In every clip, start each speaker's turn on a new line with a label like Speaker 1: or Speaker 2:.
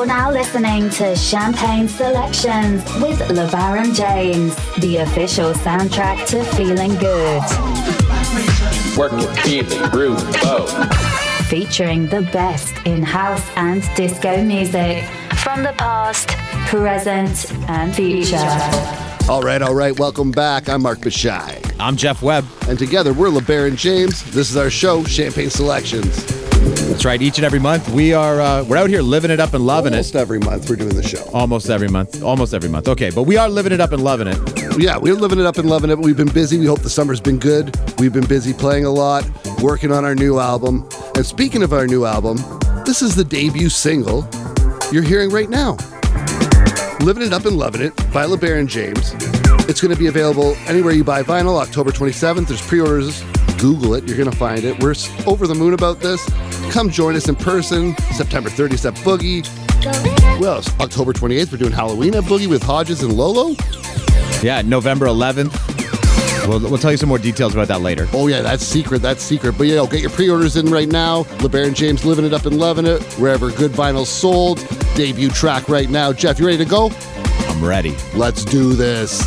Speaker 1: You're now listening to Champagne Selections with LeBaron James, the official soundtrack to Feeling Good.
Speaker 2: Working, feeling, groove, both.
Speaker 1: Featuring the best in house and disco music from the past, present, and future.
Speaker 3: All right, all right. Welcome back. I'm Mark Bashai.
Speaker 4: I'm Jeff Webb.
Speaker 3: And together we're LeBaron James. This is our show, Champagne Selections.
Speaker 4: That's right. Each and every month we are uh, we're out here living it up and loving it.
Speaker 3: Almost
Speaker 4: it.
Speaker 3: every month we're doing the show.
Speaker 4: Almost every month. Almost every month. Okay, but we are living it up and loving it.
Speaker 3: Yeah, we're living it up and loving it. We've been busy. We hope the summer's been good. We've been busy playing a lot, working on our new album. And speaking of our new album, this is the debut single you're hearing right now. Living It Up and Loving It by LeBaron James. It's going to be available anywhere you buy vinyl, October 27th. There's pre orders. Google it, you're going to find it. We're over the moon about this. Come join us in person, September 30th at Boogie. Well, October 28th, we're doing Halloween at Boogie with Hodges and Lolo.
Speaker 4: Yeah, November 11th. We'll, we'll tell you some more details about that later.
Speaker 3: Oh yeah, that's secret. That's secret. But yeah, get your pre-orders in right now. LeBaron James living it up and loving it. Wherever good vinyl's sold. Debut track right now. Jeff, you ready to go?
Speaker 4: I'm ready.
Speaker 3: Let's do this.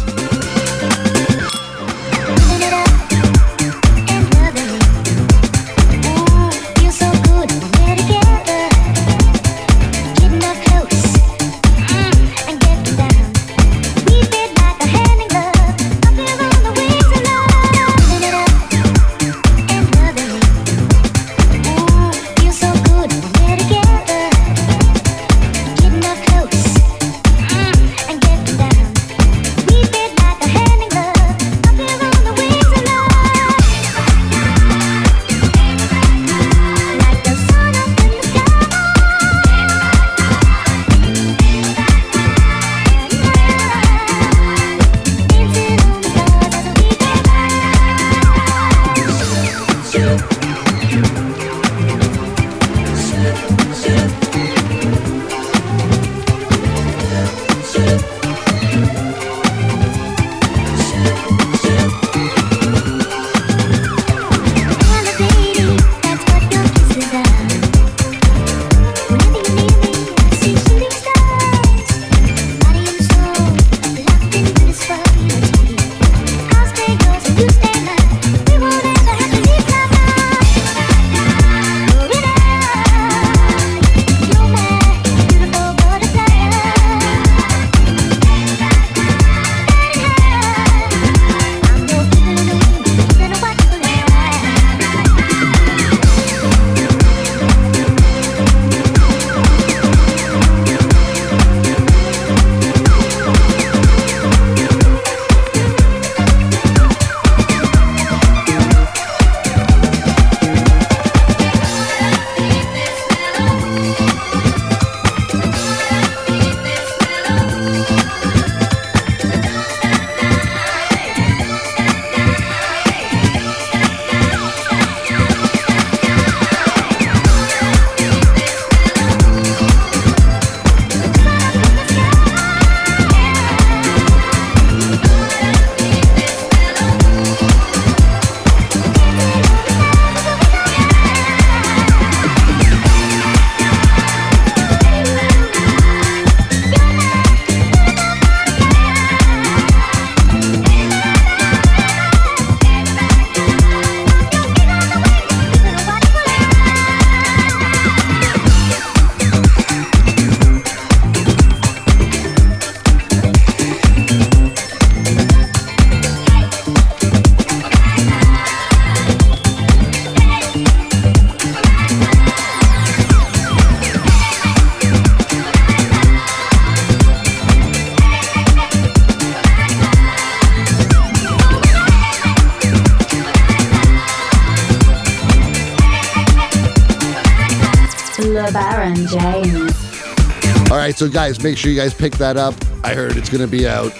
Speaker 3: Right, so guys, make sure you guys pick that up. I heard it's going to be out.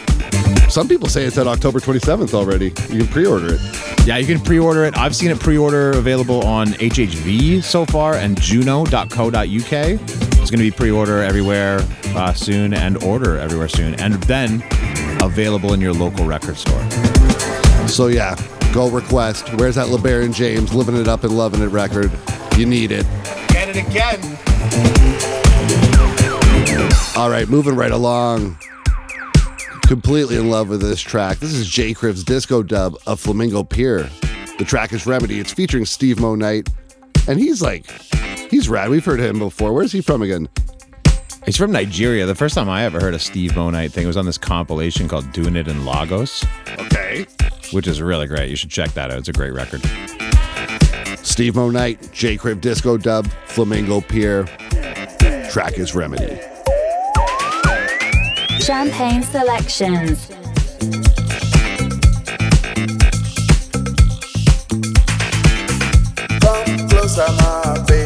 Speaker 3: Some people say it's at October 27th already. You can pre-order it.
Speaker 4: Yeah, you can pre-order it. I've seen it pre-order available on HHV so far and Juno.co.uk. It's going to be pre-order everywhere uh, soon and order everywhere soon, and then available in your local record store.
Speaker 3: So yeah, go request. Where's that LeBaron James living it up and loving it record? You need it.
Speaker 4: Get it again.
Speaker 5: All right, moving right along. Completely in love with this track. This is JKriv's disco dub of Flamingo Pier. The track is Remedy. It's featuring Steve Monite. And he's like, he's rad. We've heard him before. Where's he from again?
Speaker 4: He's from Nigeria. The first time I ever heard a Steve Monite thing was on this compilation called Doing It in Lagos,
Speaker 5: Okay.
Speaker 4: which is really great. You should check that out. It's a great record.
Speaker 5: Steve Monite, J. Criv disco dub, Flamingo Pier. Track is Remedy.
Speaker 1: Champagne selections.
Speaker 6: Come closer, my baby.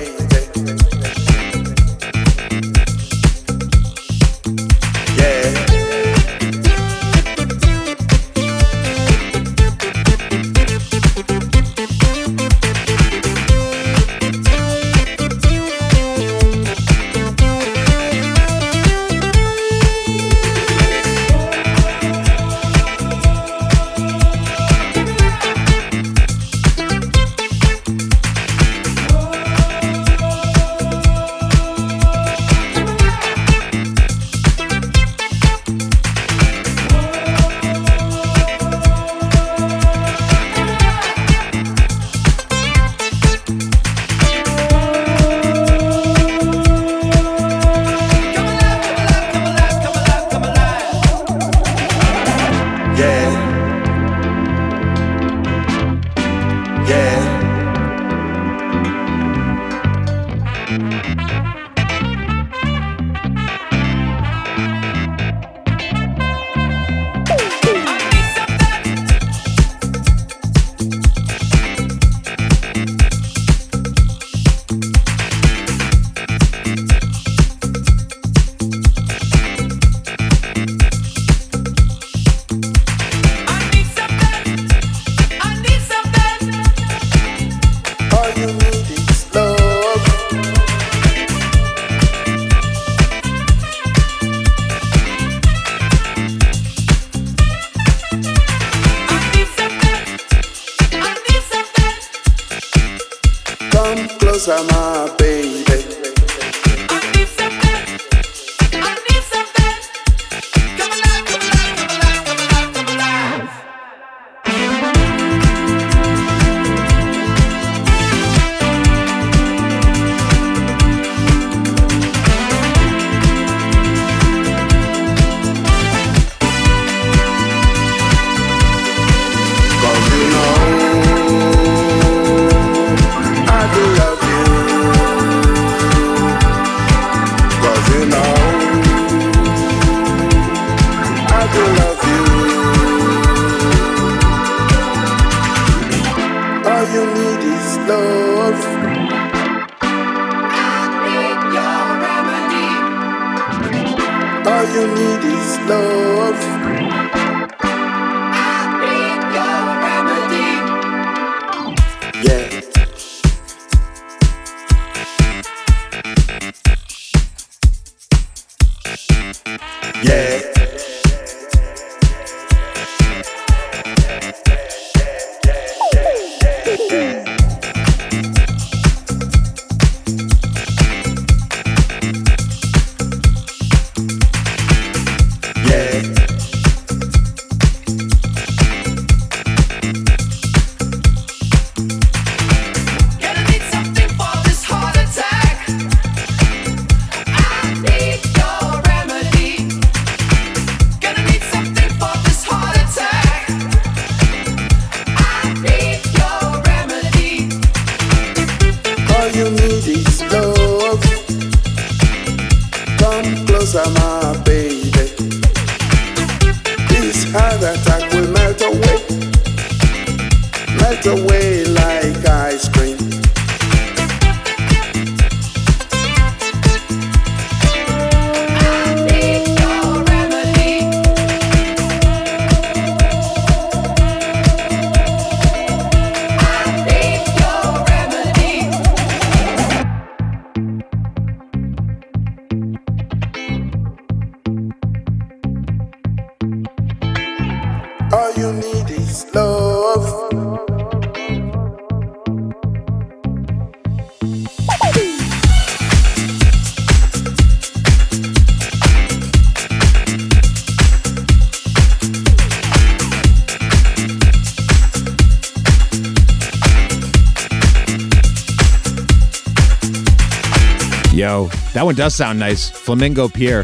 Speaker 4: One does sound nice. Flamingo Pier.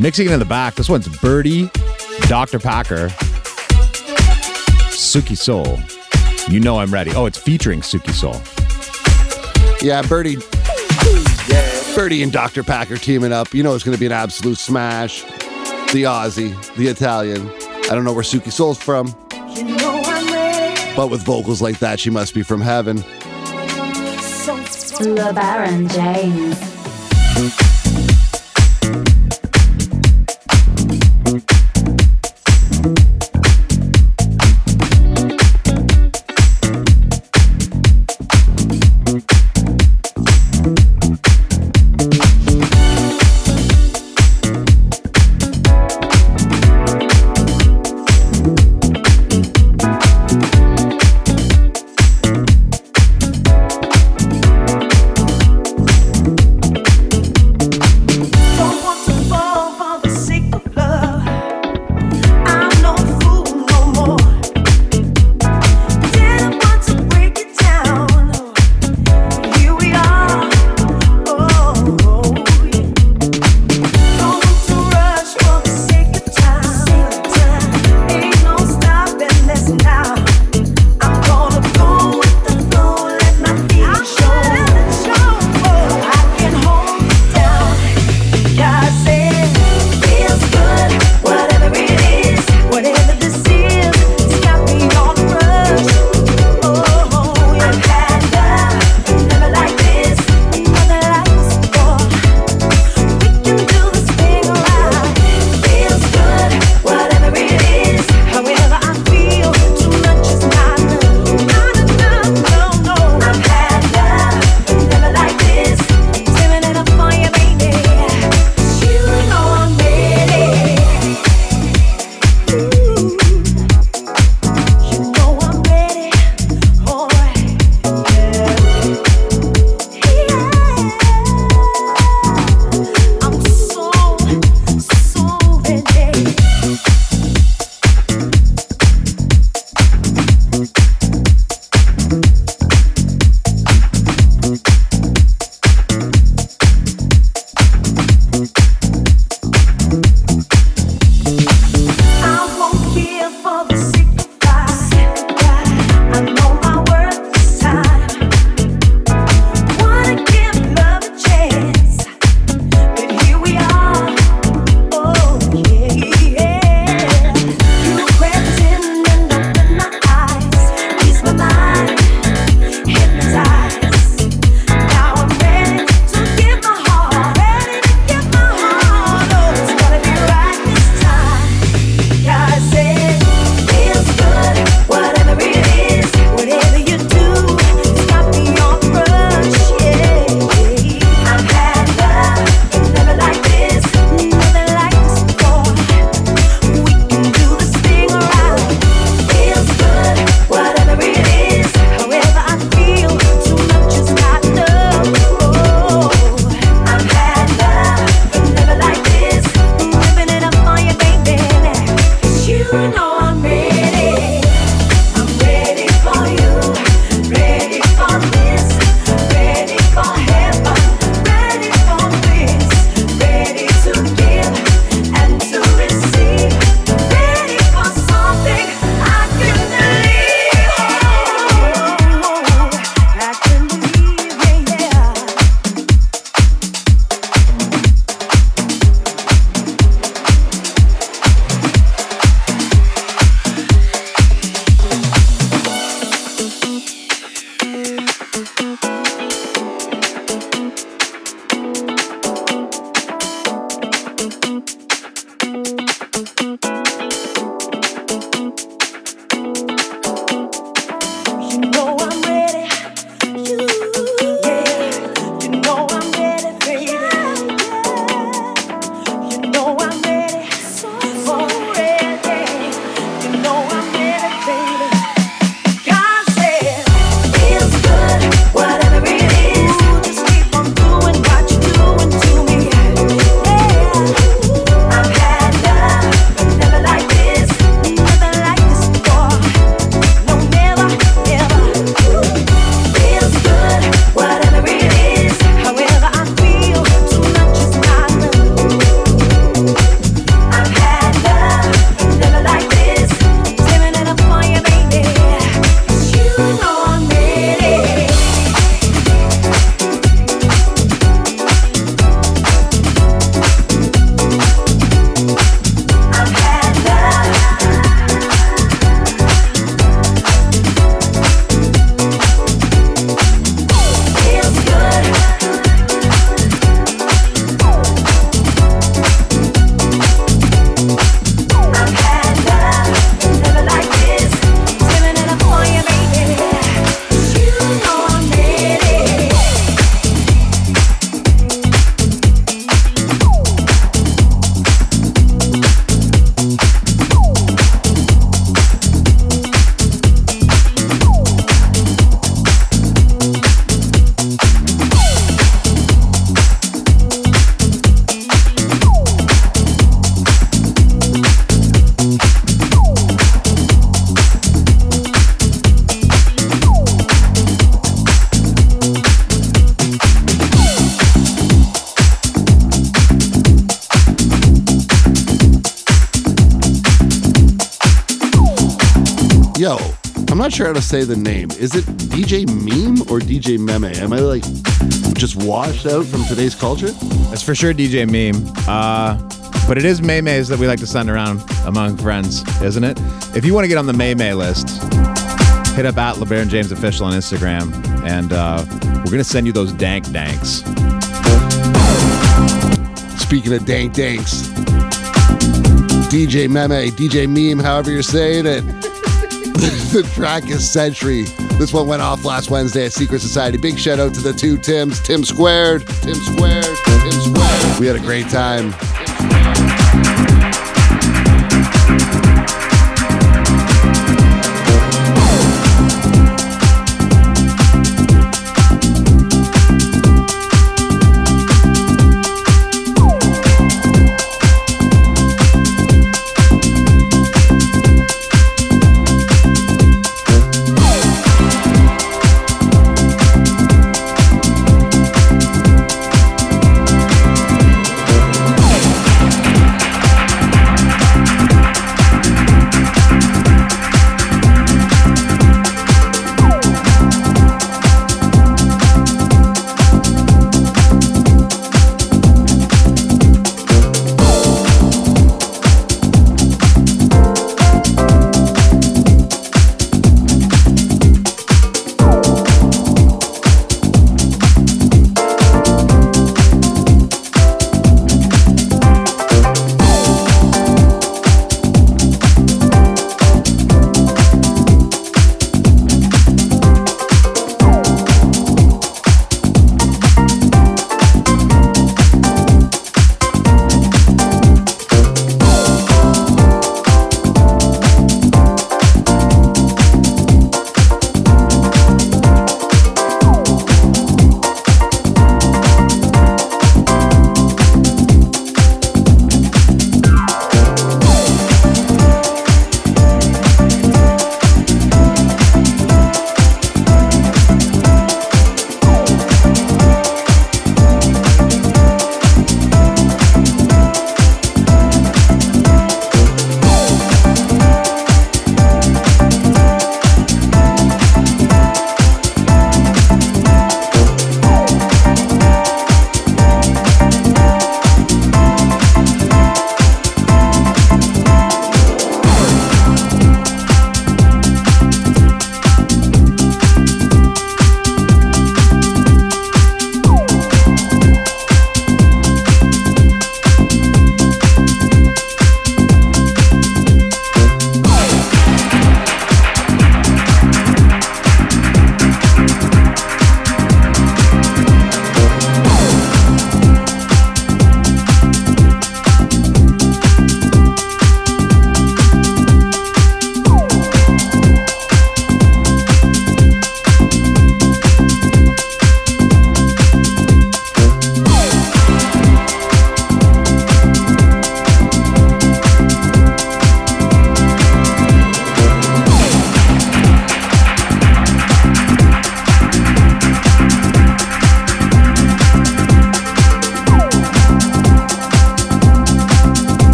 Speaker 4: Mixing it in the back. This one's Birdee, Dr. Packer, Suki Soul. You know I'm ready. Oh, it's featuring Suki Soul.
Speaker 5: Yeah, Birdee. Birdee and Dr. Packer teaming up. You know it's going to be an absolute smash. The Aussie, the Italian. I don't know where Suki Soul's from,
Speaker 7: You know I'm ready.
Speaker 5: but with vocals like that, she must be from heaven.
Speaker 1: LeBaron James.
Speaker 5: Not sure how to say the name. Is it DJ Meme or DJ Meme? Am I like just washed out from today's culture?
Speaker 4: That's for sure DJ Meme. Uh, but it is Maymays that we like to send around among friends, isn't it? If you want to get on the Maymay list, hit up at LeBaron James Official on Instagram, and uh, we're going to send you those dank danks.
Speaker 5: Speaking of dank danks, DJ Meme, DJ Meme, however you're saying it. The track is Century. This one went off last Wednesday at Secret Society. Big shout out to the two Tims, Tim Squared, Tim Squared, Tim Squared. We had a great time.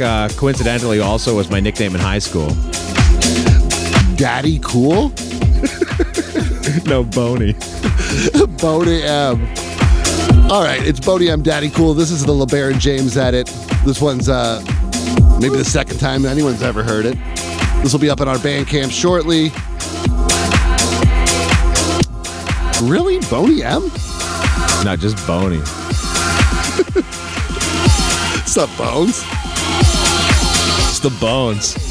Speaker 4: Uh, coincidentally, also was my nickname in high school.
Speaker 5: Daddy Cool?
Speaker 4: No, Boney.
Speaker 5: Bodie M. All right, it's Boney M. Daddy Cool. This is the LeBaron James edit. This one's uh, maybe the second time anyone's ever heard it. This will be up on our Bandcamp shortly. Really? Boney M?
Speaker 4: Not just Boney.
Speaker 5: What's up, Bones?
Speaker 4: The bones.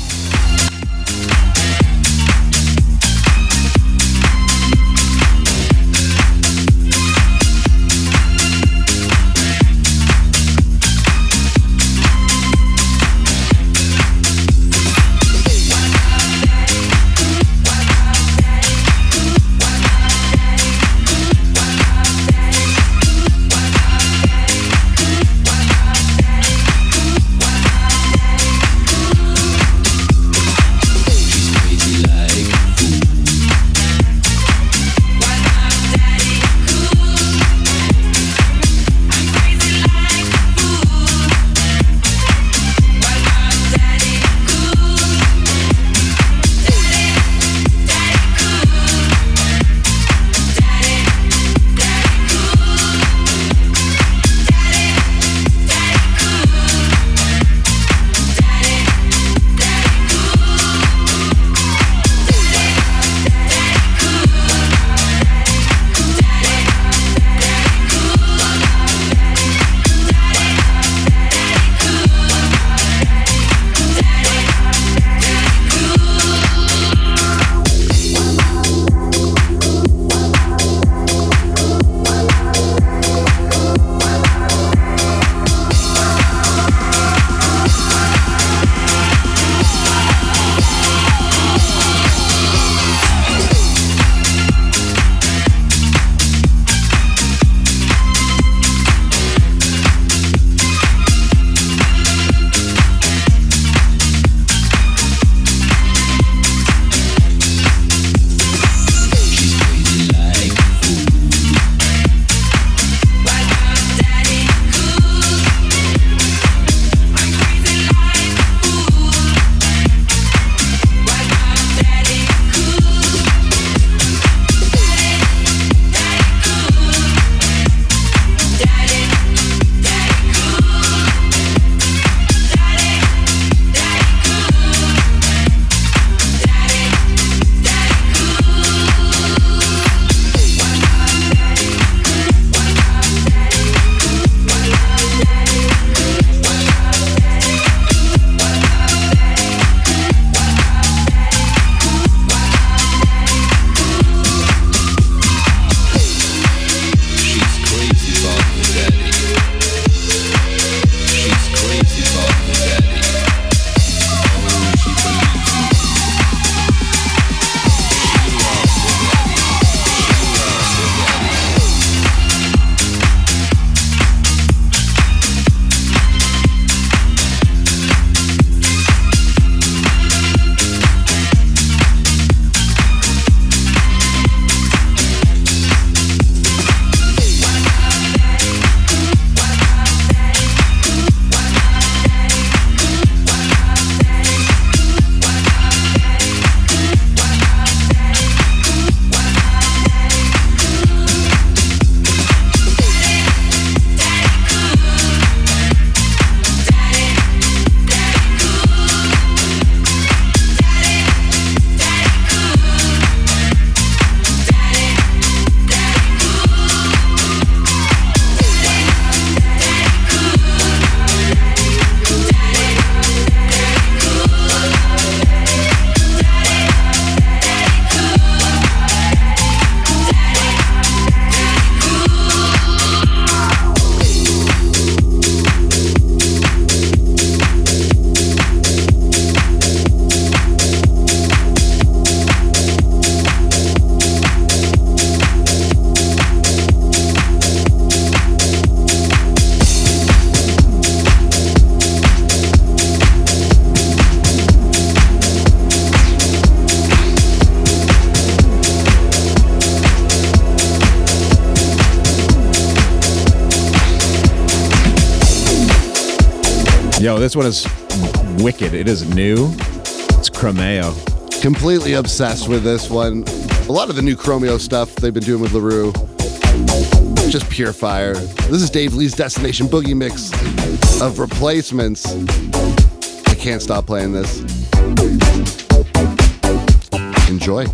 Speaker 4: This one is wicked. It is new. It's Chromeo.
Speaker 5: Completely obsessed with this one. A lot of the new Chromeo stuff they've been doing with La Roux. Just pure fire. This is Dave Lee's Destination Boogie Mix of replacements. I can't stop playing this. Enjoy.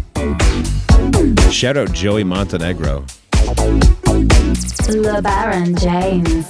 Speaker 4: Shout out Joey Montenegro.
Speaker 8: LeBaron James.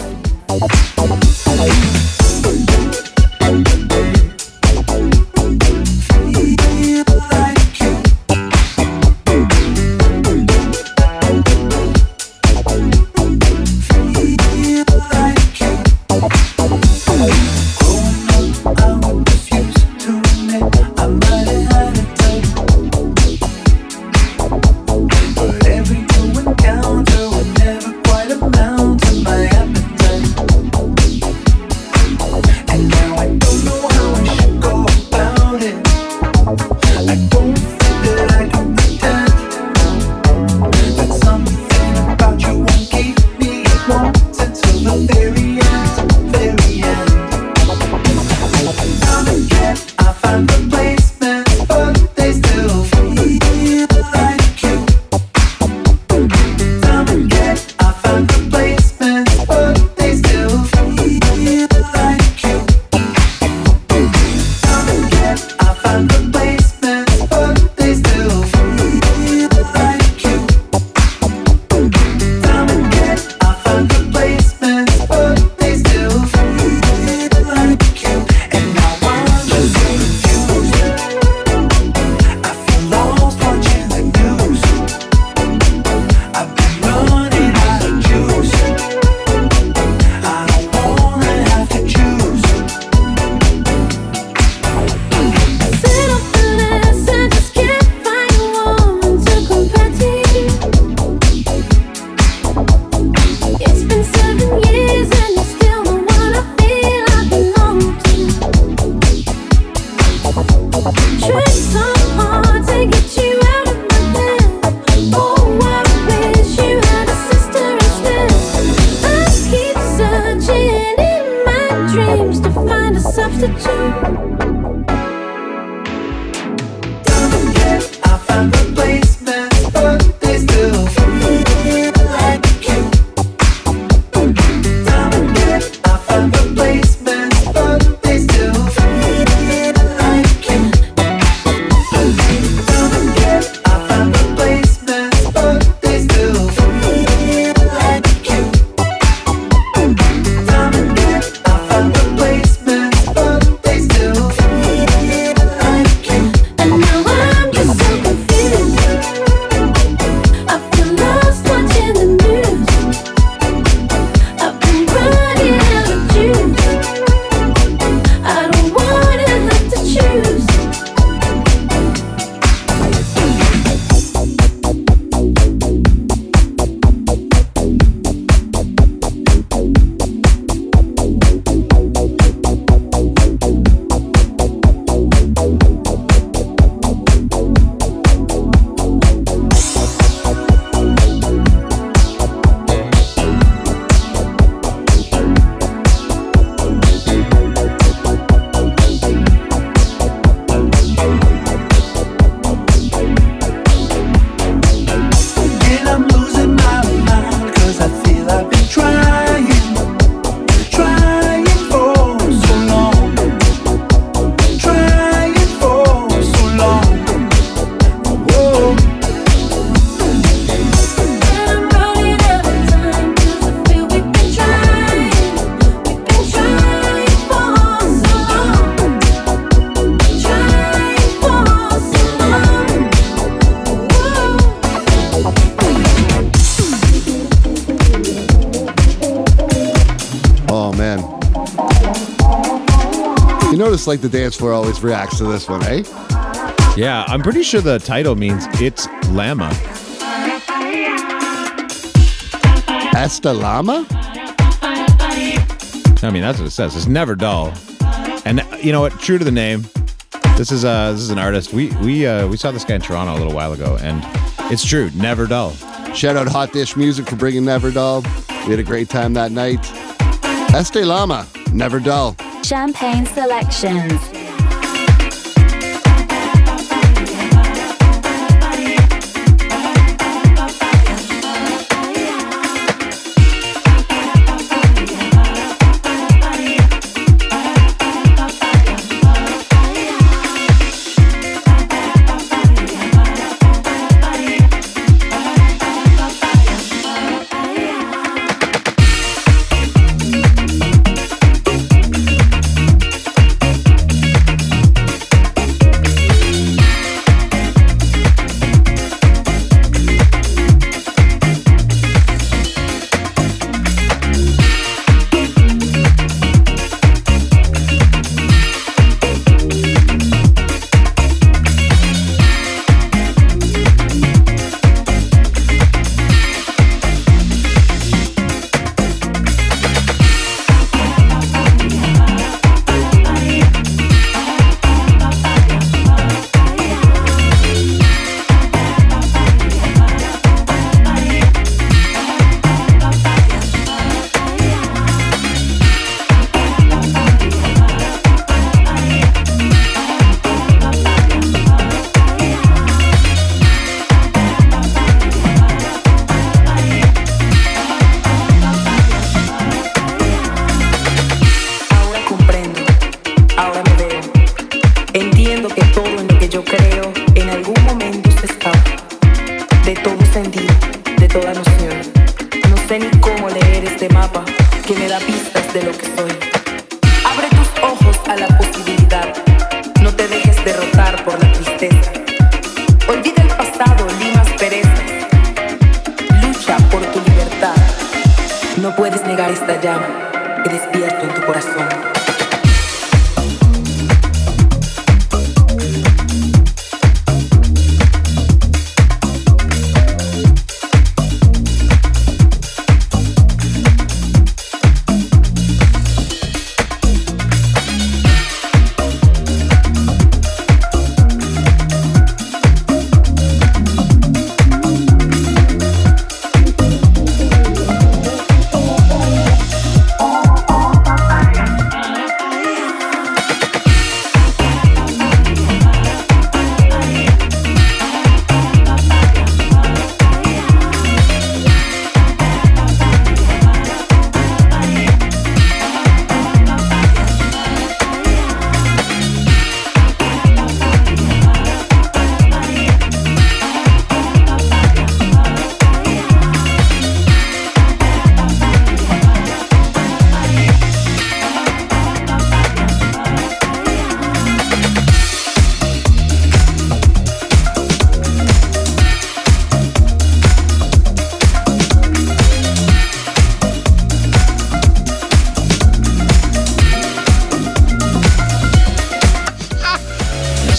Speaker 9: just like
Speaker 10: the
Speaker 5: dance floor always reacts to this one, eh?
Speaker 4: Yeah, I'm pretty sure the title means it's llama.
Speaker 5: That's llama?
Speaker 4: I mean, that's what it says. It's never dull. And you know what? True to the name, this is uh this is an artist. We we uh, we saw this guy in Toronto a little while ago, and it's true. Never dull.
Speaker 5: Shout out Hot Dish Music for bringing Never Dull. We had a great time that night. Este Llama, Never Dull.
Speaker 7: Champagne Selections.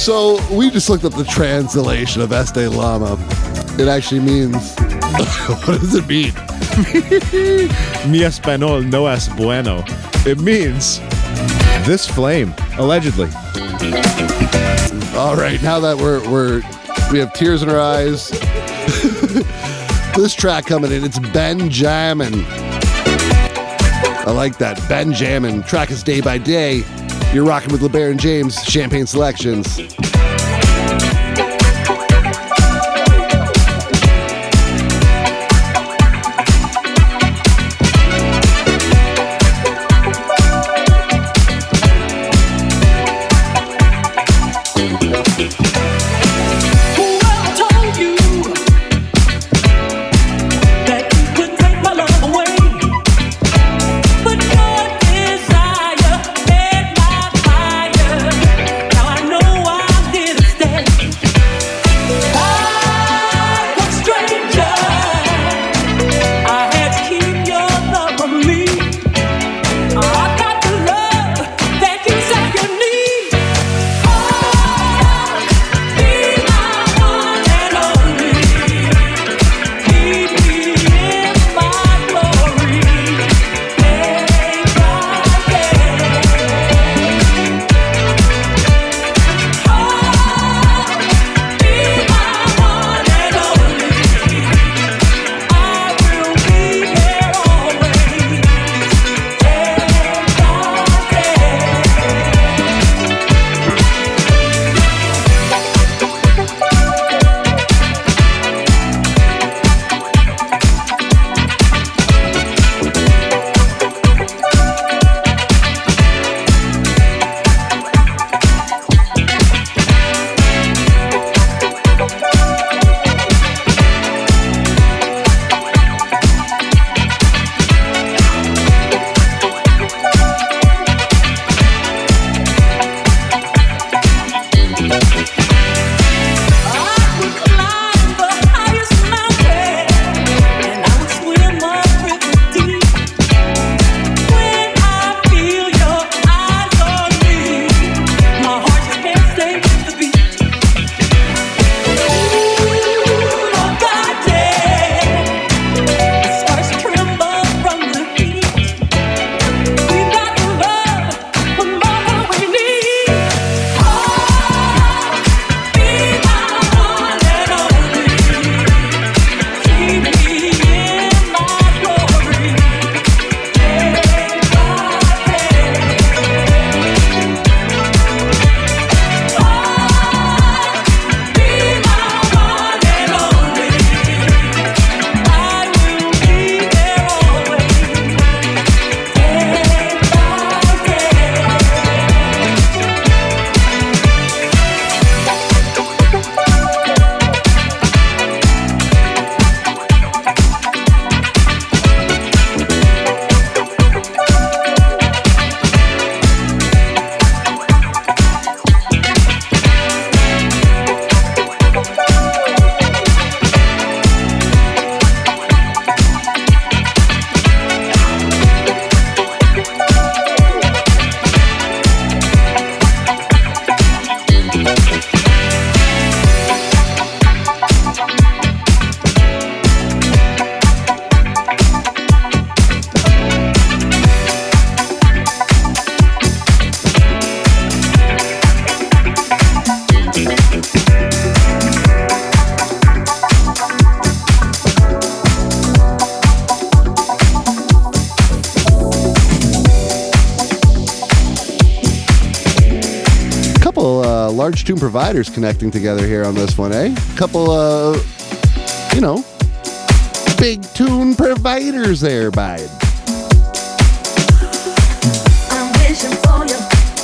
Speaker 5: So we just looked up the translation of Este Llama. It actually means. what does it mean?
Speaker 4: Mi español no es bueno. It means this flame, allegedly.
Speaker 5: All right, now that we're we're we have tears in our eyes. this track coming in, it's Ben Jamin. I like that. Ben Jamin. Track is day by day. You're rocking with LeBaron James, Champagne Selections.
Speaker 11: Large tune providers connecting together here on this one, eh? Couple, of, you know, big tune providers there, bud.
Speaker 7: I'm wishing for you.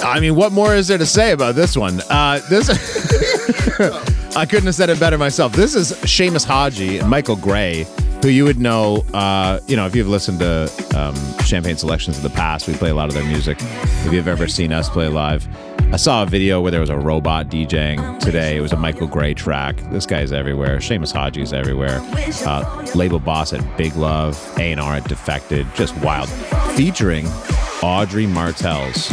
Speaker 4: I mean, what more is there to say about this one? Uh, this, I couldn't have said it better myself. This is Seamus Haji and Michael Gray, who you would know. Uh, you know, if you've listened to um, Champagne Selections in the past, we play a lot of their music. If you've ever seen us play live, I saw a video where there was a robot DJing today. It was a Michael Gray track. This guy's everywhere. Seamus Haji's everywhere. Uh, label boss at Big Love, A&R at Defected. Just wild. Featuring Audrey Martells.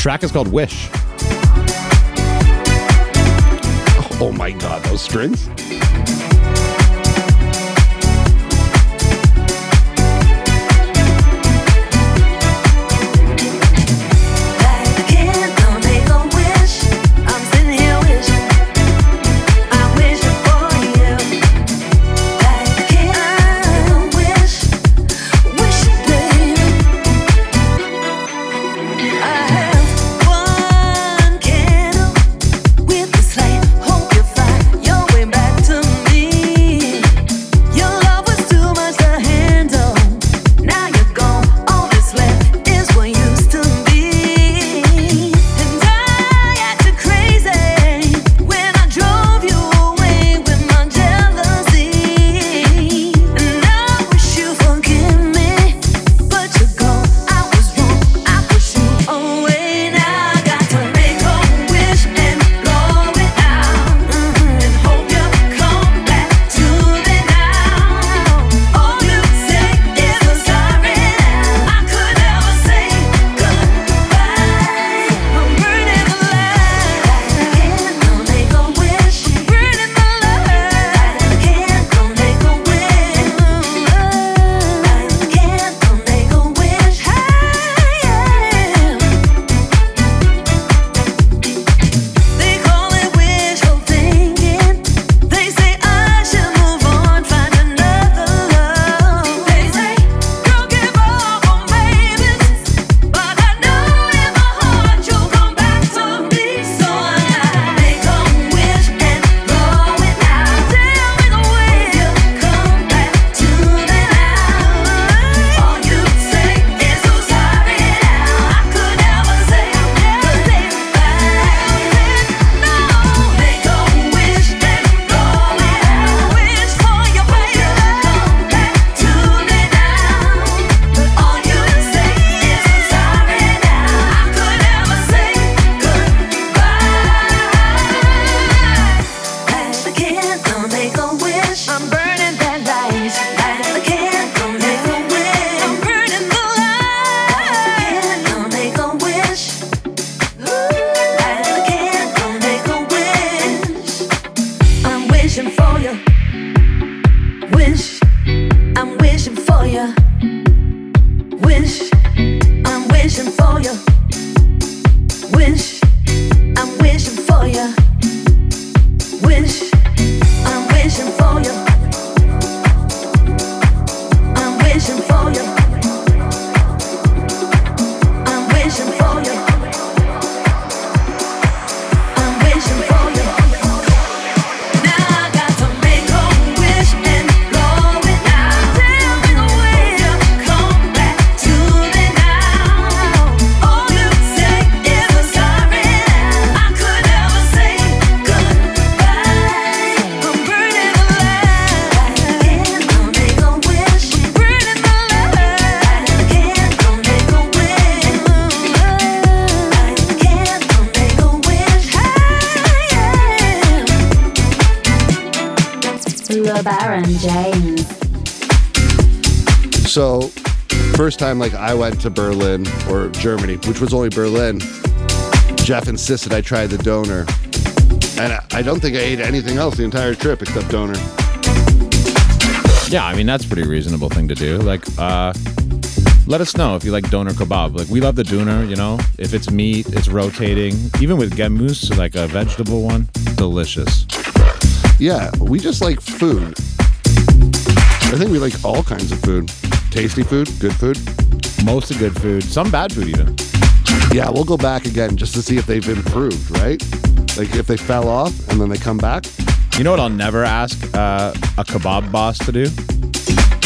Speaker 4: Track is called Wish.
Speaker 11: Oh my god, those strings. First time like I went to Berlin or Germany, which was only Berlin, Jeff insisted I try the doner. And I- I don't think I ate anything else the entire trip except doner.
Speaker 4: Yeah, I mean that's a pretty reasonable thing to do. Like, uh, let us know if you like doner kebab. Like, we love the doner. You know, if it's meat, it's rotating. Even with Gemüse, like a vegetable one, delicious.
Speaker 11: Yeah, we just like food. I think we like all kinds of food. Tasty food, good food.
Speaker 4: Most of good food, some bad food even.
Speaker 12: Yeah, we'll go back again just to see if they've improved, right? Like if they fell off and then they come back.
Speaker 4: You know what I'll never ask uh, a kebab boss to do?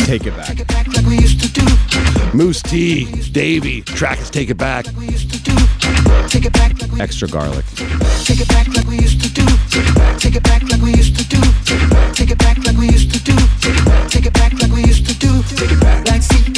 Speaker 4: Take it back.
Speaker 12: Mousse T, DAVIE, track is Take It Back.
Speaker 4: Extra garlic.
Speaker 5: Take it back like we used to do. Take it back like we used to do. Take it back like we used to do. Take it back like we used to do. Take it back like.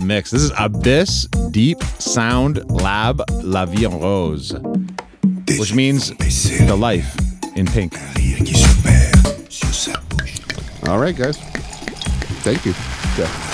Speaker 4: mix. This is Abyss Deep Sound Lab La Vie en Rose, which means the life in pink.
Speaker 12: All right, guys. Thank you. Yeah.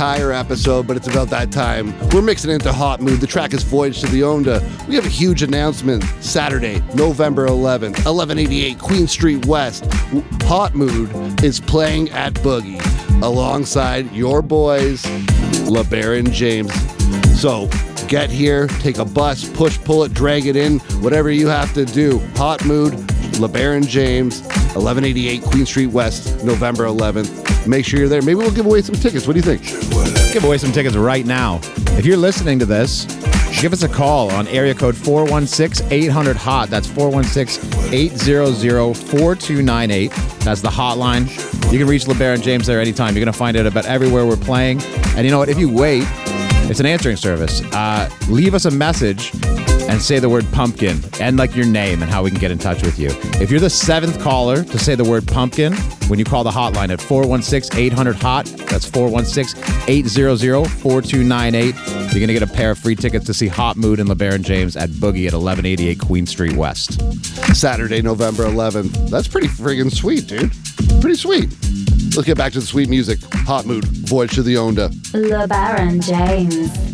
Speaker 5: Entire episode, but it's about that time. We're mixing into Hotmood. The track is Voyage to the Onda. We have a huge announcement Saturday, November 11th, 1188 Queen Street West. Hotmood is playing at Boogie alongside your boys, LeBaron James. So get here, take a bus, push, pull it, drag it in, whatever you have to do. Hotmood, LeBaron James, 1188 Queen Street West, November 11th. Make sure you're there. Maybe we'll give away some tickets. What do you think?
Speaker 4: Give away some tickets right now. If you're listening to this, give us a call on area code 416 800 HOT. That's 416 800 4298. That's the hotline. You can reach LeBaron and James there anytime. You're going to find it about everywhere we're playing. And you know what? If you wait, it's an answering service. Uh, leave us a message and say the word pumpkin and like your name and how we can get in touch with you. If you're the seventh caller to say the word pumpkin when you call the hotline at 416 800 HOT, that's 416 800 4298, you're going to get a pair of free tickets to see Hotmood and LeBaron James at Boogie at 1188 Queen Street West.
Speaker 5: Saturday, November 11th. That's pretty friggin' sweet, dude. Pretty sweet. Let's get back to the sweet music. Hotmood, Voyage to the Onda.
Speaker 13: LeBaron James.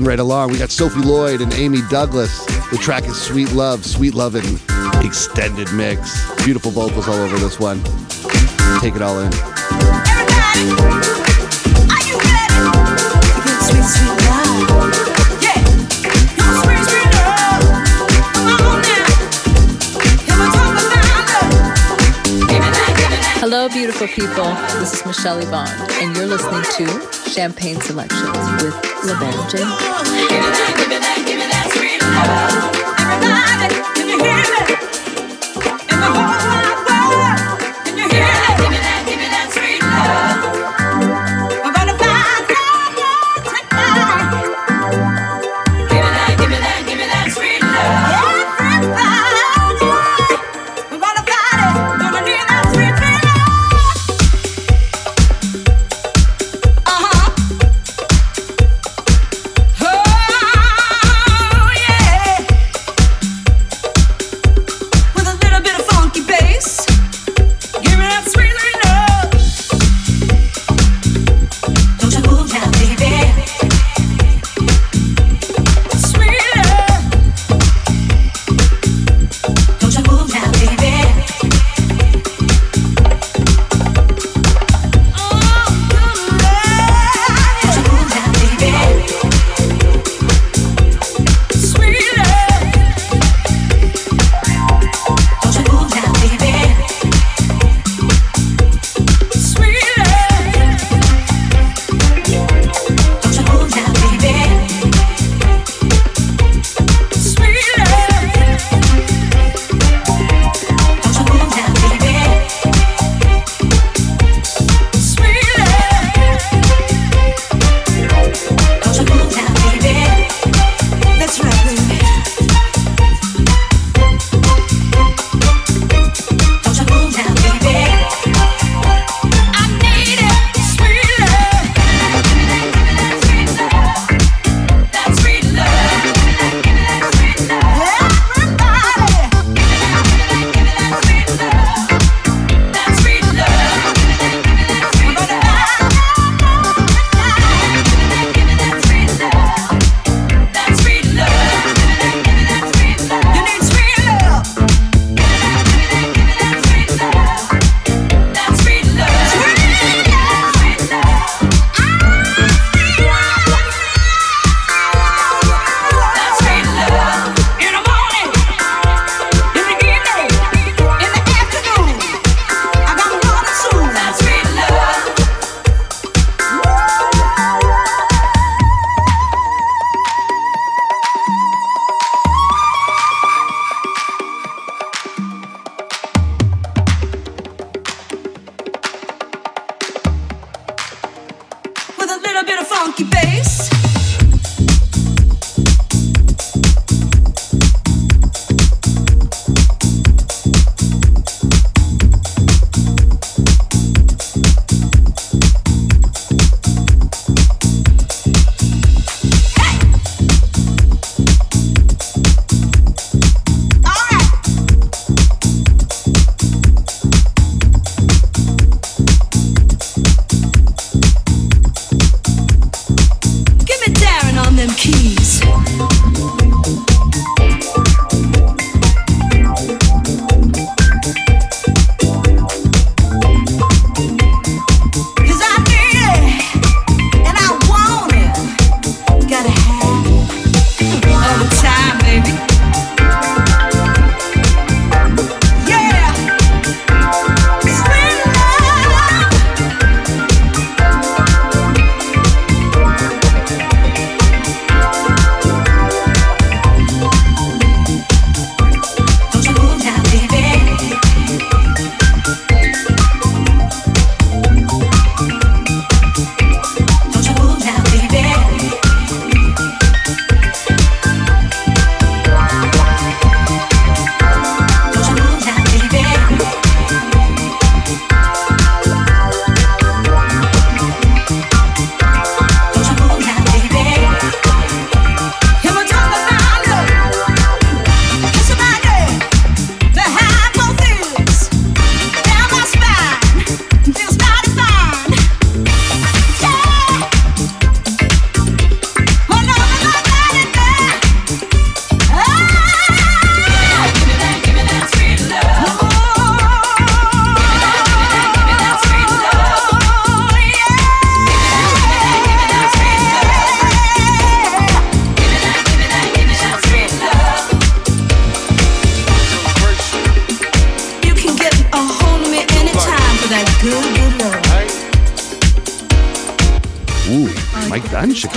Speaker 11: right along. We got Sophie Lloyd and Amy Douglas. The track is Sweet Love, Sweet Lovin' Extended Mix. Beautiful vocals all over this one. Take it all in.
Speaker 14: Everybody. beautiful people. This is Michelle Bond, and you're listening to Champagne Selections with LeBaron James.
Speaker 7: Give me that, give me that, give me that sweet love. Everybody, hear.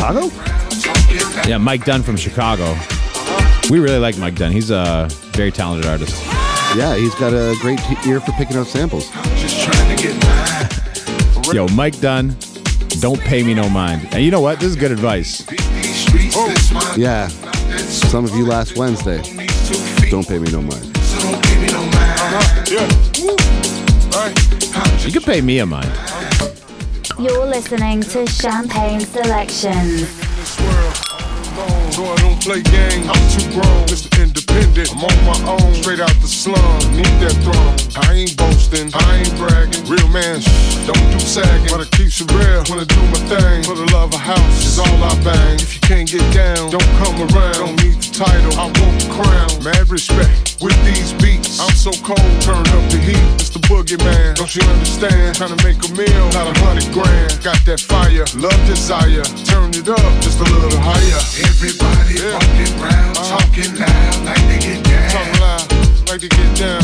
Speaker 11: Chicago.
Speaker 4: Yeah, Mike Dunn from Chicago. We really like Mike Dunn. He's a very talented artist.
Speaker 11: Yeah, he's got a great ear for picking out samples.
Speaker 4: Yo, Mike Dunn, don't pay me no mind. And you know what? This is good advice. Oh.
Speaker 11: Yeah, some of you last Wednesday. Don't pay me no mind.
Speaker 4: You can pay me a mind.
Speaker 15: You're listening to Champagne Selections.
Speaker 16: So I don't play games. I'm too grown, Mr. Independent. I'm on my own, straight out the slum. Need that throne. I ain't boasting, I ain't bragging. Real man, shh, don't do sagging. But I keep it real I do my thing. For the love of house is all I bang. If you can't get down, don't come around. Don't need the title, I want the crown. Mad respect with these beats. I'm so cold, turn up the heat. It's the boogeyman. Don't you understand? Trying to make a meal, not a hundred grand. Got that fire, love desire. Turn it up just a little higher.
Speaker 17: Everybody walking around, uh-huh. talking loud like they get down.
Speaker 16: Talk loud, like to get down.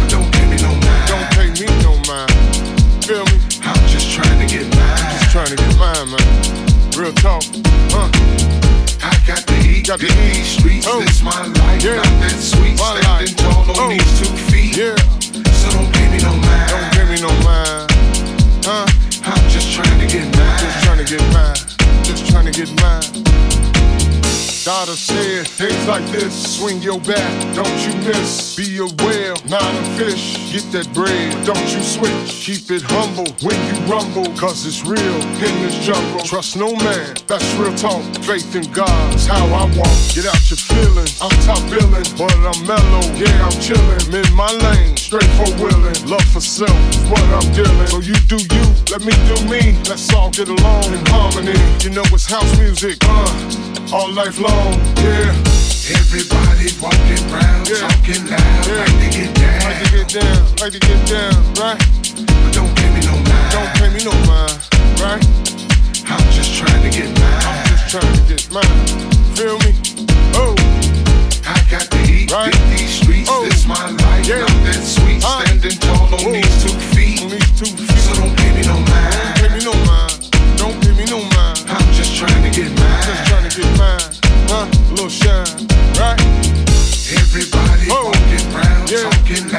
Speaker 17: But don't pay me no mind.
Speaker 16: Don't pay me no mind. Feel me?
Speaker 17: I'm just trying to get mine.
Speaker 16: Just trying to get mine, man. Real talk. Huh?
Speaker 17: I got the heat,
Speaker 16: Got the
Speaker 17: in these streets.
Speaker 16: Oh.
Speaker 17: This my life,
Speaker 16: Yeah.
Speaker 17: not that sweet.
Speaker 16: My
Speaker 17: Standing
Speaker 16: life.
Speaker 17: tall on
Speaker 16: Oh.
Speaker 17: these two feet.
Speaker 16: Yeah.
Speaker 17: So don't pay me no mind.
Speaker 16: Don't pay me no mind. Huh?
Speaker 17: I'm just trying to get mine.
Speaker 16: Just trying to get mine. Just trying to get mine. Daughter said, things like this, swing your bat, don't you miss. Be a whale, not a fish. Get that bread, don't you switch. Keep it humble when you rumble, cause it's real in this jungle. Trust no man, that's real talk. Faith in God's how I walk. Get out your feelings, I'm top billing, but I'm mellow. Yeah, I'm chillin', in my lane, straight for willing. Love for self, is what I'm dealing. So you do you, let me do me. Let's all get along in harmony. You know it's house music, uh all life long, yeah.
Speaker 17: Everybody walking around,
Speaker 16: Yeah.
Speaker 17: talking loud
Speaker 16: Yeah.
Speaker 17: like they get down.
Speaker 16: Like to get down, like to get down, right?
Speaker 17: But don't pay me no mind.
Speaker 16: Don't pay me no mind, right?
Speaker 17: I'm just trying to get mine.
Speaker 16: Just trying to get mine. Feel me? Oh,
Speaker 17: I got the heat
Speaker 16: Right.
Speaker 17: in these streets.
Speaker 16: Oh.
Speaker 17: This my life,
Speaker 16: Yeah.
Speaker 17: not that sweet. Standing tall on
Speaker 16: Whoa.
Speaker 17: these two feet.
Speaker 16: on these two feet.
Speaker 17: So don't pay me no
Speaker 16: Don't pay me no mind. Don't pay me no mind.
Speaker 17: I'm just trying to get mine.
Speaker 16: Trying to huh? A little shine, right?
Speaker 17: Everybody
Speaker 16: Oh.
Speaker 17: walking around,
Speaker 16: Yeah.
Speaker 17: talking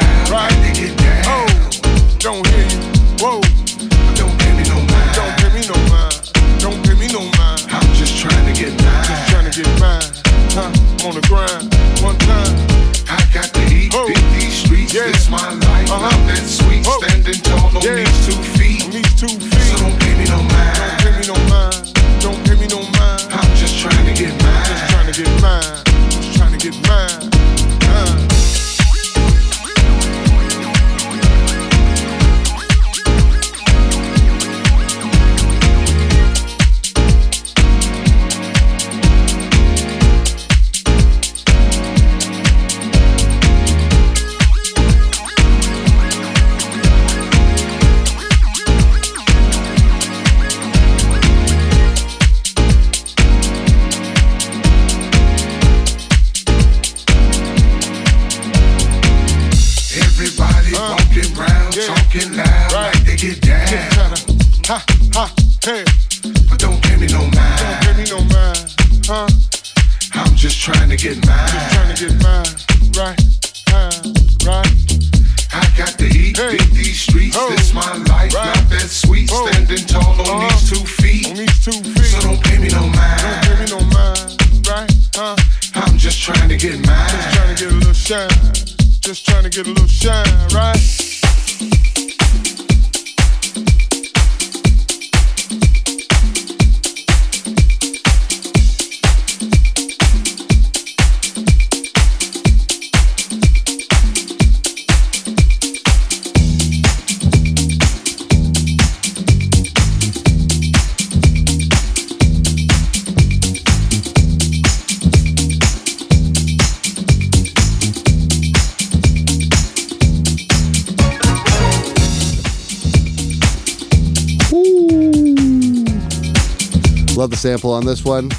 Speaker 11: sample on this one.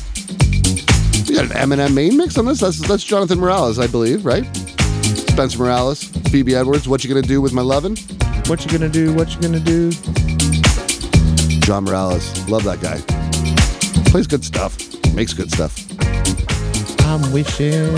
Speaker 11: We got an M+M main mix on this. That's that's Jonathan Morales, I believe, right? Spencer Morales, Phebe Edwards. What you gonna do with my lovin'?
Speaker 4: What you gonna do? What you gonna do?
Speaker 11: John Morales, love that guy.
Speaker 5: Plays good stuff. Makes good stuff.
Speaker 11: I'm wishing.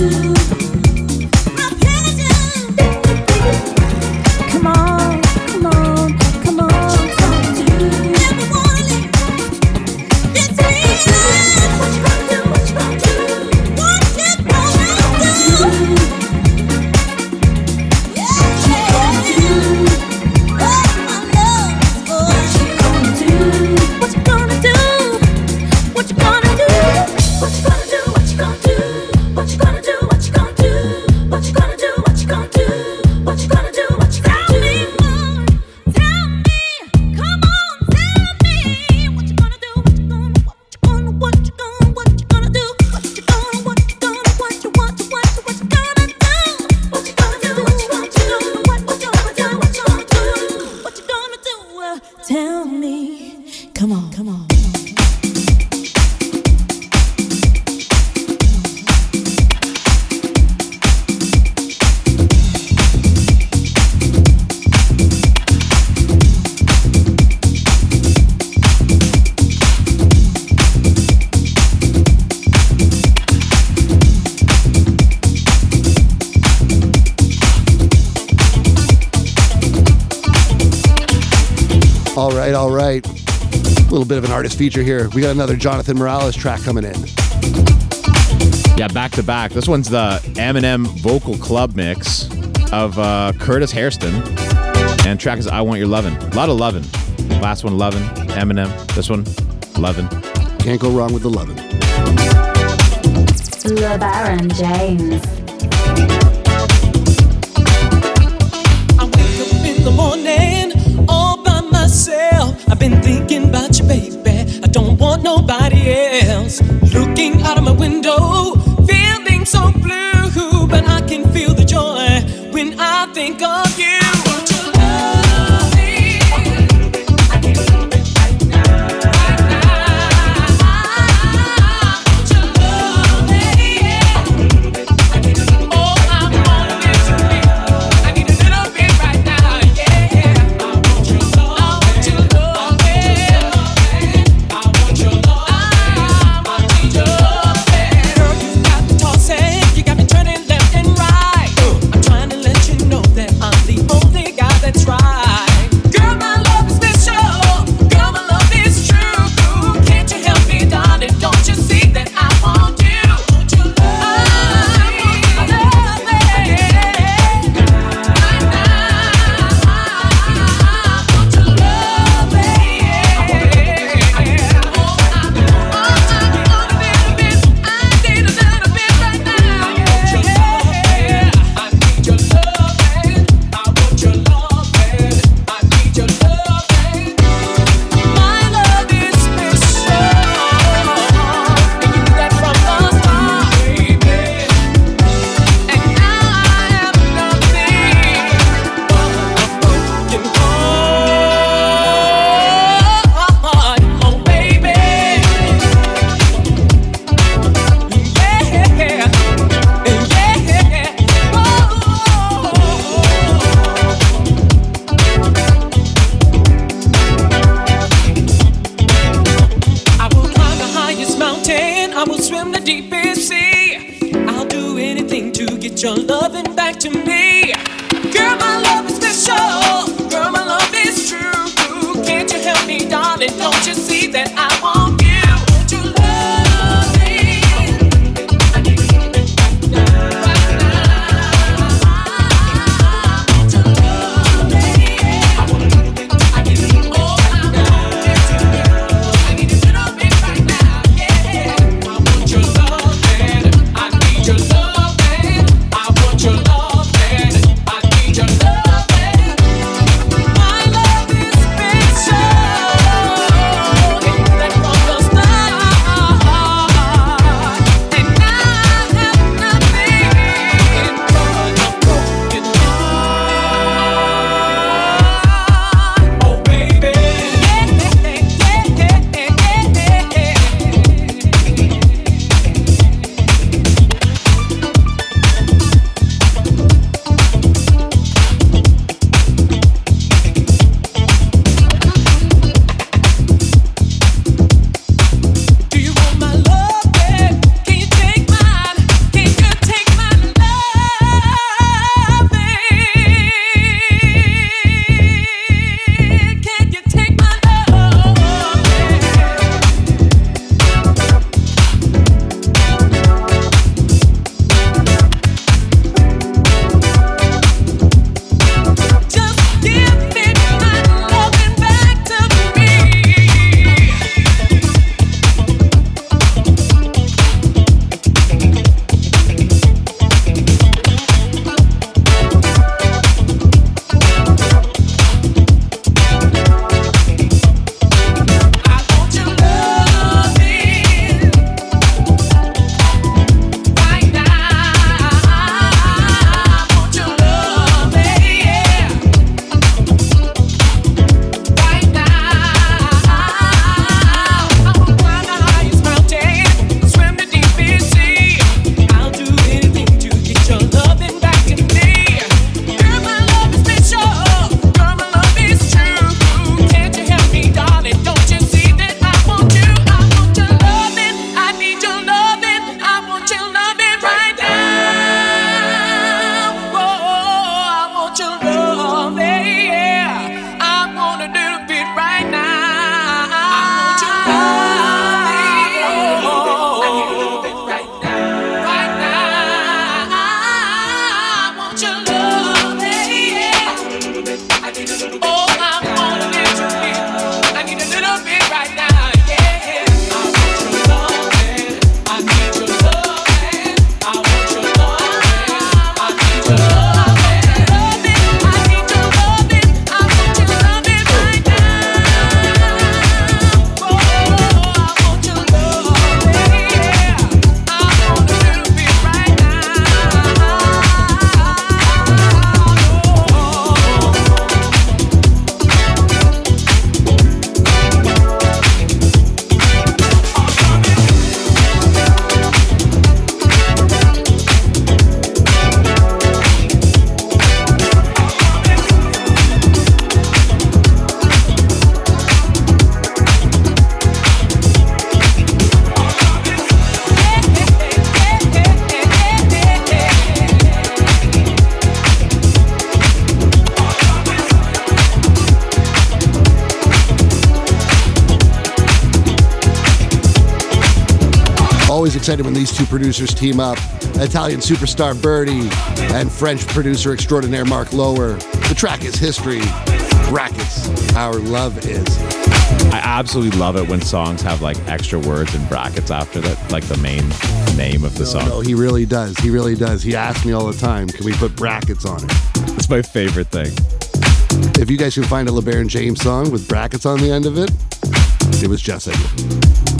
Speaker 18: you.
Speaker 11: feature here. We got another Jonathan Morales track coming in.
Speaker 4: Yeah, back to back. This one's the M+M Vocal Club mix of uh, Curtis Hairston. And track is I Want Your Lovin'. A lot of lovin'. Last one, lovin'. M+M. This one, lovin'.
Speaker 11: Can't go wrong with the lovin'.
Speaker 15: LeBaron James.
Speaker 5: Excited when these two producers team up. Italian superstar Birdee and French producer extraordinaire Mark Lower. The track is History. Brackets. Our love is.
Speaker 4: I absolutely love it when songs have like extra words and brackets after that, like the main name of the song.
Speaker 5: No, he really does. He really does. He asks me all the time, can we put brackets on it?
Speaker 4: It's my favorite thing.
Speaker 5: If you guys can find a LeBaron James song with brackets on the end of it, it was Jeff's idea.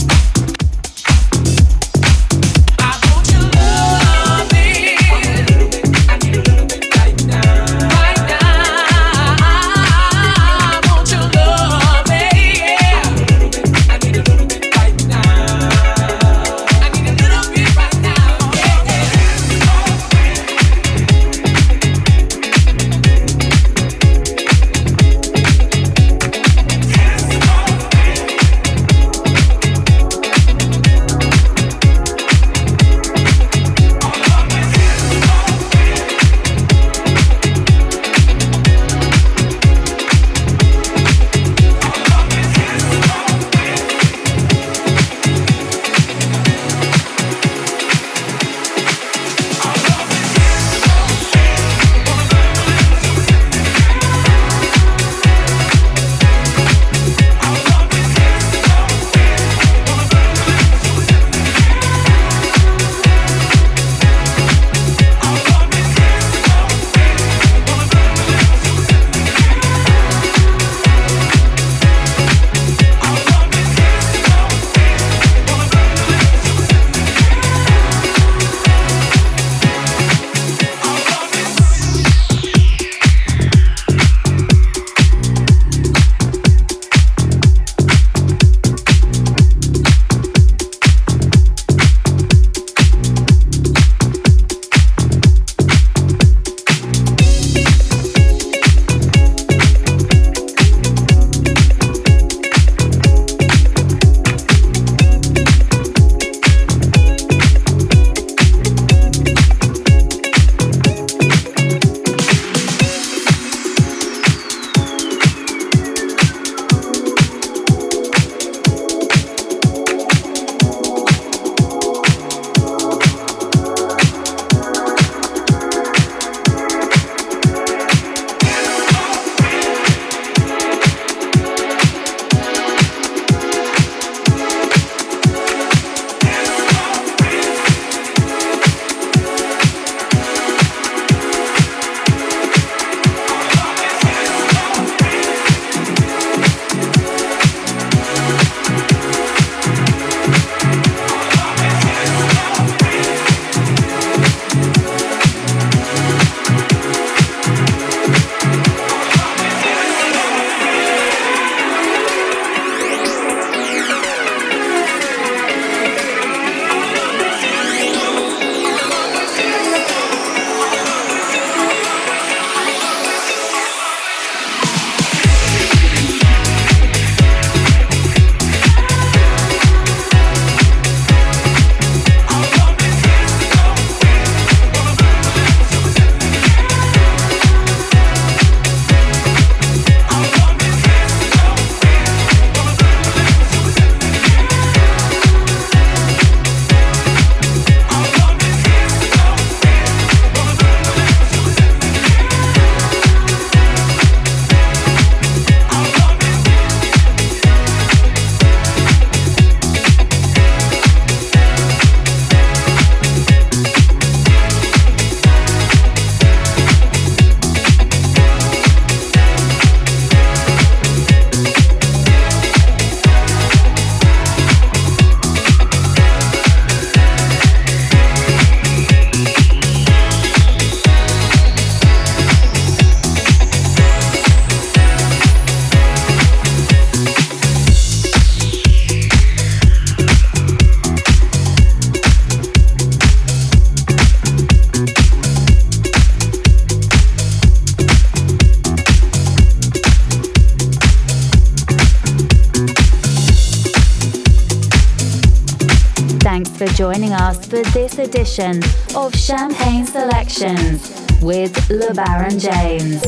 Speaker 1: for this edition of Champagne Selections with LeBaron James.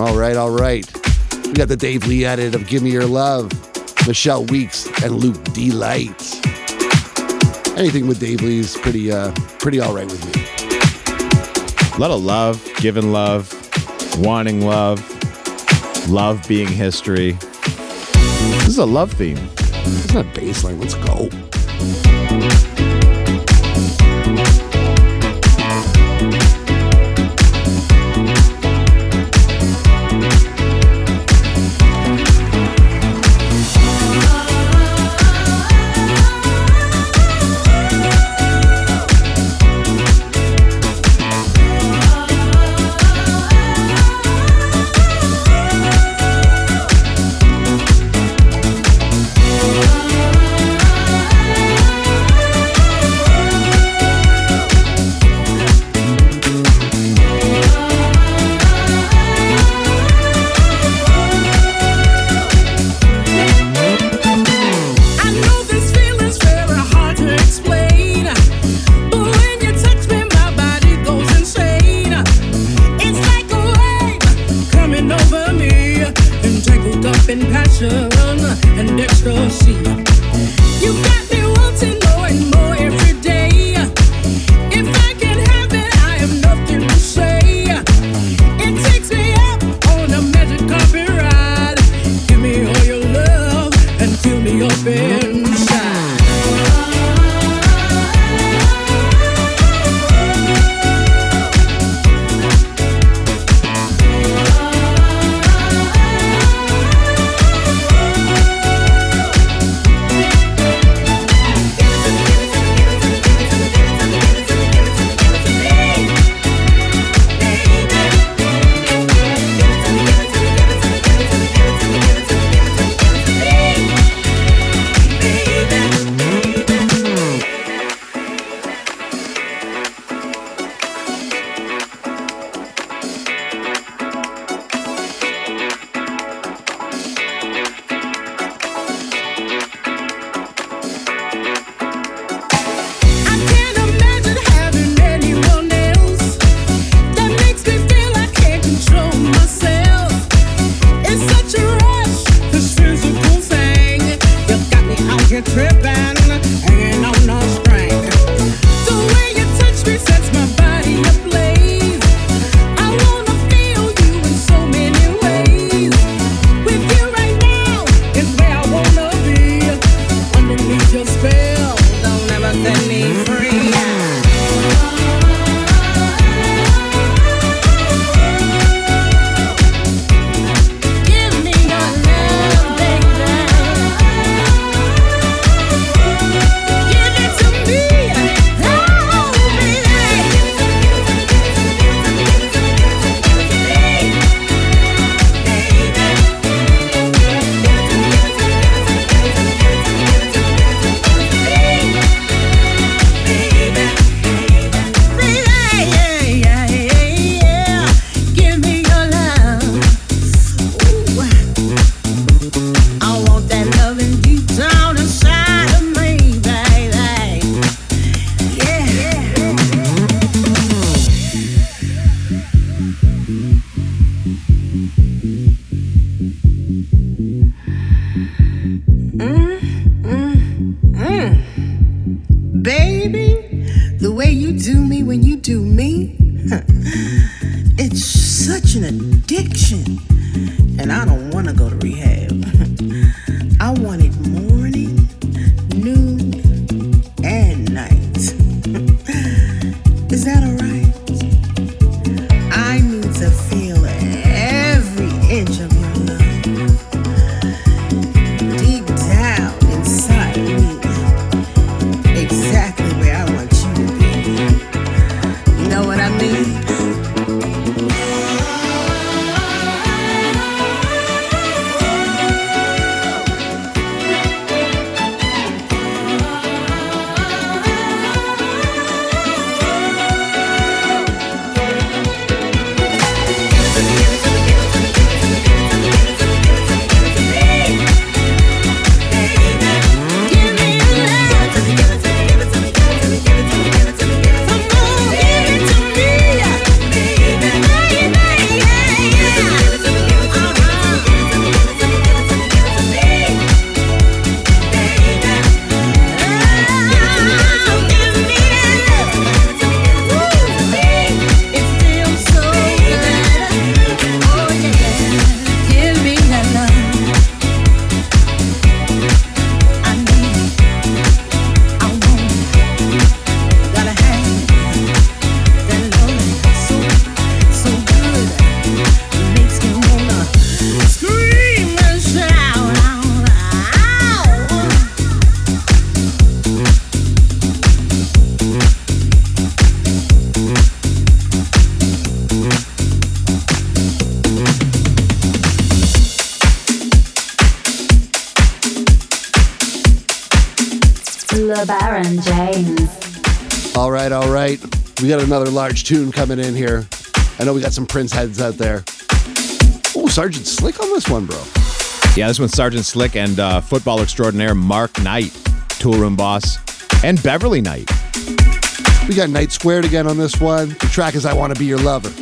Speaker 5: All right, all right. We got the Dave Lee edit of Give Me Your Love,
Speaker 19: Michelle Weeks, and Luke Delite. Anything with Dave Lee is pretty, uh, pretty all right with me.
Speaker 4: A lot of love, giving love, wanting love, love being history. This is a love theme.
Speaker 19: Isn't baseline? Let's go.
Speaker 11: We got another large tune coming in here. I know we got some Prince heads out there. Oh, Sergeant Slick on this one, bro.
Speaker 4: Yeah, this one's Sergeant Slick and uh, football extraordinaire Mark Knight, Toolroom boss, and Beverley Knight.
Speaker 11: We got Knight Squared again on this one. The track is I Want to Be Your Lover.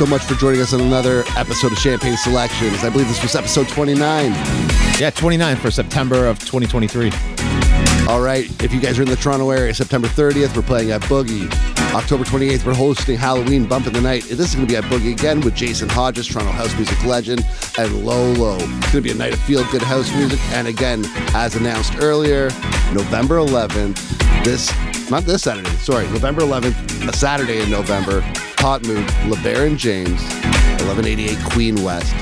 Speaker 11: So much for joining us on another episode of Champagne Selections. I believe this was episode 29.
Speaker 4: Yeah, 29 for September of 2023.
Speaker 11: All right. If you guys are in the Toronto area, September 30th, we're playing at Boogie. October 28th, we're hosting Halloween Bump in the Night. This is going to be at Boogie again with Jason Hodges, Toronto house music legend, and Lolo. It's going to be a night of feel good house music. And again, as announced earlier, November 11th, this, not this Saturday, sorry, November 11th, a Saturday in November, Hotmood, LeBaron James, 1188 Queen West.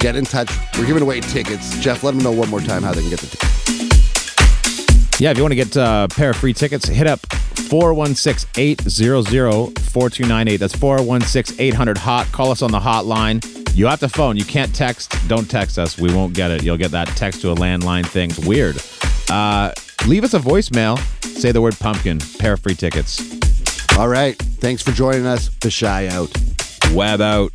Speaker 11: Get in touch. We're giving away tickets. Jeff, let them know one more time how they can get the tickets.
Speaker 4: Yeah, if you want to get uh, a pair of free tickets, hit up 416-800-4298. That's 416-800-HOT. Call us on the hotline. You have to phone. You can't text. Don't text us. We won't get it. You'll get that text to a landline thing. It's weird. Uh, leave us a voicemail. Say the word pumpkin. Pair of free tickets.
Speaker 5: All right. Thanks for joining us. The Shy out.
Speaker 4: Web out.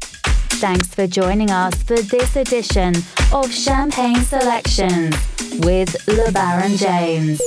Speaker 1: Thanks for joining us for this edition of Champagne Selections with LeBaron James.